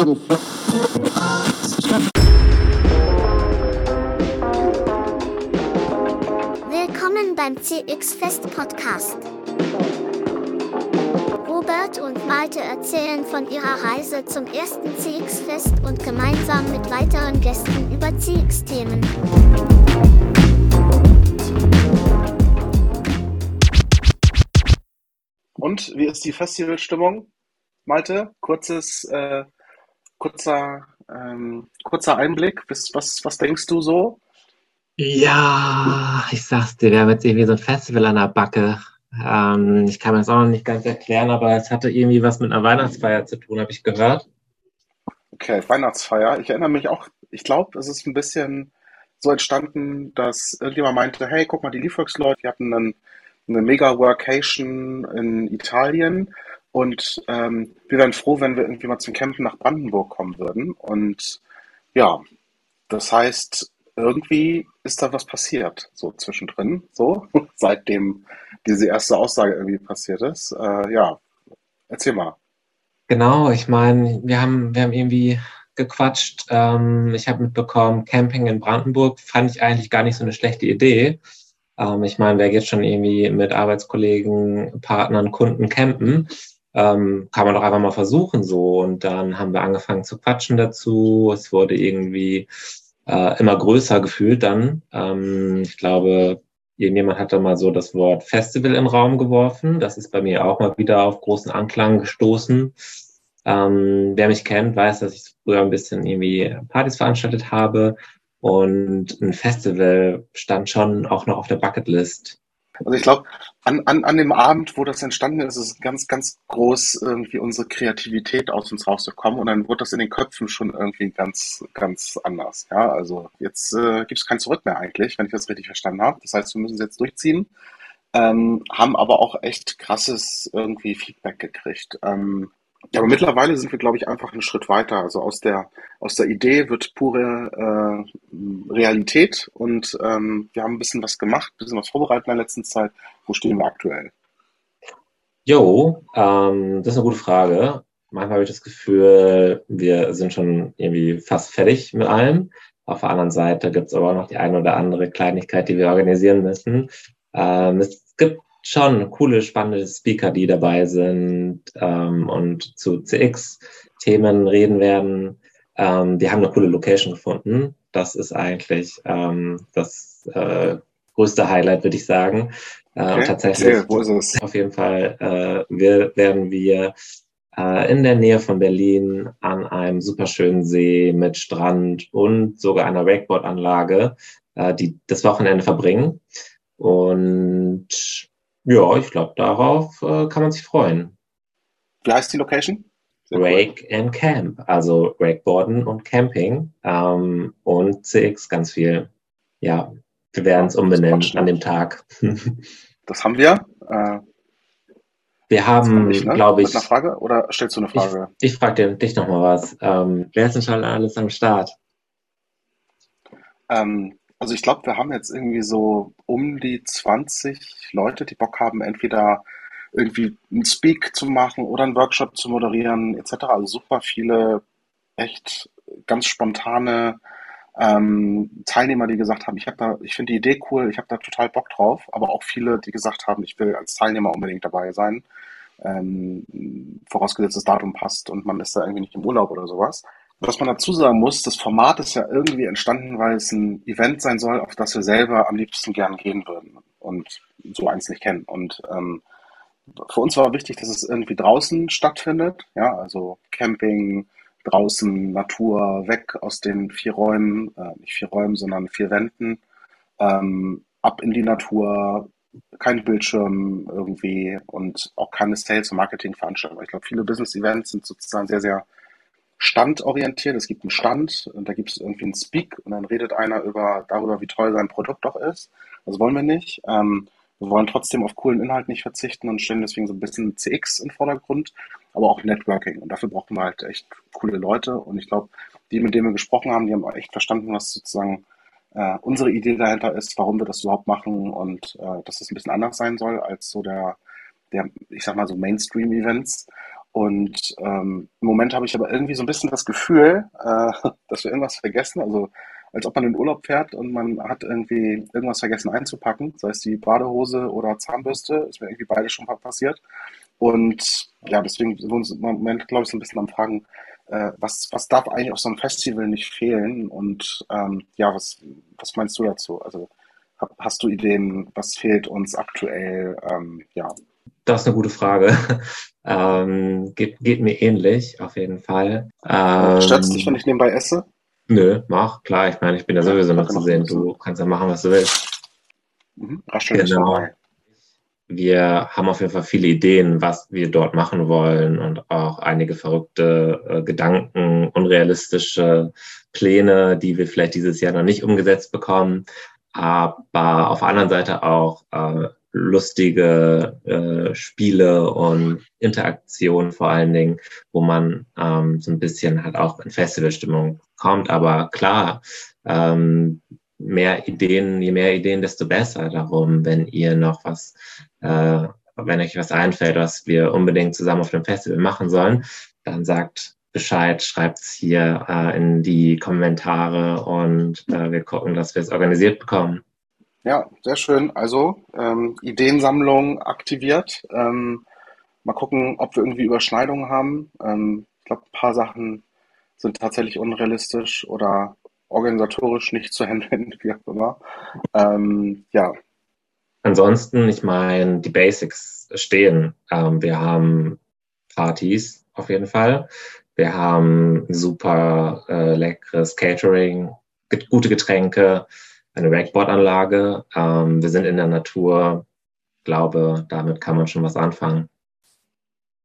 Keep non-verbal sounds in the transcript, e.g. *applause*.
Willkommen beim CX Fest Podcast. Robert und Malte erzählen von ihrer Reise zum ersten CX Fest und gemeinsam mit weiteren Gästen über CX-Themen. Und wie ist die Festivalstimmung? Malte, kurzes, äh, kurzer, ähm, kurzer Einblick. Was, was, was denkst du so? Ja, ich sag's dir, wir haben jetzt irgendwie so ein Festival an der Backe. Ähm, ich kann mir das auch noch nicht ganz erklären, aber es hatte irgendwie was mit einer Weihnachtsfeier zu tun, habe ich gehört. Okay, Weihnachtsfeier. Ich erinnere mich auch, ich glaube, es ist ein bisschen so entstanden, dass irgendjemand meinte, hey, guck mal, die Leafworks-Leute, die hatten einen, eine Mega-Workation in Italien und ähm, wir wären froh, wenn wir irgendwie mal zum Campen nach Brandenburg kommen würden. Und ja, das heißt, irgendwie ist da was passiert, so zwischendrin, so, *laughs* seitdem diese erste Aussage irgendwie passiert ist. Äh, ja, erzähl mal. Genau, ich meine, wir haben, wir haben irgendwie gequatscht. Ähm, ich habe mitbekommen, Camping in Brandenburg fand ich eigentlich gar nicht so eine schlechte Idee. Ähm, ich meine, wer geht schon irgendwie mit Arbeitskollegen, Partnern, Kunden campen? Ähm, kann man doch einfach mal versuchen so. Und dann haben wir angefangen zu quatschen dazu. Es wurde irgendwie äh, immer größer gefühlt dann. Ähm, ich glaube, irgendjemand hatte mal so das Wort Festival im Raum geworfen. Das ist bei mir auch mal wieder auf großen Anklang gestoßen. Ähm, wer mich kennt, weiß, dass ich früher ein bisschen irgendwie Partys veranstaltet habe. Und ein Festival stand schon auch noch auf der Bucketlist. Also ich glaube, an, an, an dem Abend, wo das entstanden ist, ist ganz, ganz groß irgendwie unsere Kreativität aus uns rausgekommen und dann wurde das in den Köpfen schon irgendwie ganz, ganz anders. Ja, also jetzt äh, gibt es kein Zurück mehr eigentlich, wenn ich das richtig verstanden habe. Das heißt, wir müssen es jetzt durchziehen, ähm, haben aber auch echt krasses irgendwie Feedback gekriegt. Ähm, ja, aber mittlerweile sind wir, glaube ich, einfach einen Schritt weiter. Also aus der, aus der Idee wird pure äh, Realität und ähm, wir haben ein bisschen was gemacht, ein bisschen was vorbereitet in der letzten Zeit. Wo stehen wir aktuell? Jo, ähm, das ist eine gute Frage. Manchmal habe ich das Gefühl, wir sind schon irgendwie fast fertig mit allem. Auf der anderen Seite gibt es aber noch die eine oder andere Kleinigkeit, die wir organisieren müssen. Ähm, es gibt schon coole, spannende Speaker, die dabei sind ähm, und zu CX-Themen reden werden. Ähm, wir haben eine coole Location gefunden. Das ist eigentlich ähm, das äh, größte Highlight, würde ich sagen. Äh, okay. Tatsächlich, Erzähl, wo ist es? auf jeden Fall, äh, wir, werden wir äh, in der Nähe von Berlin an einem superschönen See mit Strand und sogar einer Wakeboard-Anlage äh, die das Wochenende verbringen. Und ja, ich glaube, darauf äh, kann man sich freuen. Wie heißt die Location? Rake cool. and Camp, also Wakeboarden und Camping ähm, und CX ganz viel. Ja, wir werden es umbenennen an dem Tag. *laughs* das haben wir. Äh, wir haben, ne? glaube ich. Mit einer Frage oder stellst du eine Frage? Ich, ich frage dich nochmal was. Ähm, wer ist denn schon alles am Start? Ähm, also ich glaube, wir haben jetzt irgendwie so um die 20 Leute, die Bock haben, entweder irgendwie einen Speak zu machen oder einen Workshop zu moderieren, etc. Also super viele echt ganz spontane ähm, Teilnehmer, die gesagt haben, ich habe da, ich finde die Idee cool, ich habe da total Bock drauf, aber auch viele, die gesagt haben, ich will als Teilnehmer unbedingt dabei sein, ähm, vorausgesetzt das Datum passt und man ist da irgendwie nicht im Urlaub oder sowas. Was man dazu sagen muss, das Format ist ja irgendwie entstanden, weil es ein Event sein soll, auf das wir selber am liebsten gern gehen würden und so eins nicht kennen. Und ähm, für uns war wichtig, dass es irgendwie draußen stattfindet, ja, also Camping, draußen, Natur, weg aus den vier Räumen, äh, nicht vier Räumen, sondern vier Wänden, ähm, ab in die Natur, kein Bildschirm irgendwie und auch keine Sales- und Marketing-Veranstaltungen. Ich glaube, viele Business-Events sind sozusagen sehr, sehr standorientiert. Es gibt einen Stand und da gibt es irgendwie einen Speak und dann redet einer über darüber, wie toll sein Produkt doch ist. Das wollen wir nicht. Ähm, wir wollen trotzdem auf coolen Inhalt nicht verzichten und stellen deswegen so ein bisschen CX im Vordergrund, aber auch Networking. Und dafür brauchen wir halt echt coole Leute. Und ich glaube, die, mit denen wir gesprochen haben, die haben echt verstanden, was sozusagen äh, unsere Idee dahinter ist, warum wir das überhaupt machen und äh, dass das ein bisschen anders sein soll als so der, der ich sag mal so Mainstream-Events. Und ähm, im Moment habe ich aber irgendwie so ein bisschen das Gefühl, äh, *laughs* dass wir irgendwas vergessen. Also als ob man in Urlaub fährt und man hat irgendwie irgendwas vergessen einzupacken, sei es die Badehose oder Zahnbürste, ist mir irgendwie beides schon passiert. Und ja, deswegen sind wir uns im Moment, glaube ich, so ein bisschen am Fragen, äh, was, was darf eigentlich auf so einem Festival nicht fehlen? Und ähm, ja, was, was meinst du dazu? Also hast du Ideen, was fehlt uns aktuell? Ähm, ja. Das ist eine gute Frage. *laughs* ähm, geht, geht mir ähnlich, auf jeden Fall. Ähm, Stört dich, wenn ich nebenbei esse? Nö, mach, klar. Ich meine, ich bin ja sowieso noch zu sehen. Du kannst ja machen, was du willst. Mhm. Genau. Wir haben auf jeden Fall viele Ideen, was wir dort machen wollen und auch einige verrückte äh, Gedanken, unrealistische Pläne, die wir vielleicht dieses Jahr noch nicht umgesetzt bekommen. Aber auf der anderen Seite auch äh, lustige äh, Spiele und Interaktion vor allen Dingen, wo man ähm, so ein bisschen halt auch in Festivalstimmung kommt. Aber klar, ähm, mehr Ideen, je mehr Ideen, desto besser. Darum, wenn ihr noch was, äh, wenn euch was einfällt, was wir unbedingt zusammen auf dem Festival machen sollen, dann sagt Bescheid, schreibt es hier äh, in die Kommentare und äh, wir gucken, dass wir es organisiert bekommen. Ja, sehr schön. Also ähm, Ideensammlung aktiviert. Ähm, mal gucken, ob wir irgendwie Überschneidungen haben. Ähm, ich glaube, ein paar Sachen sind tatsächlich unrealistisch oder organisatorisch nicht zu *laughs* handeln, wie auch immer. Ähm, ja. Ansonsten, ich meine, die Basics stehen. Ähm, wir haben Partys auf jeden Fall. Wir haben super äh, leckeres Catering, gute Getränke, eine Wakeboard-Anlage. Ähm, wir sind in der Natur. Glaube, damit kann man schon was anfangen.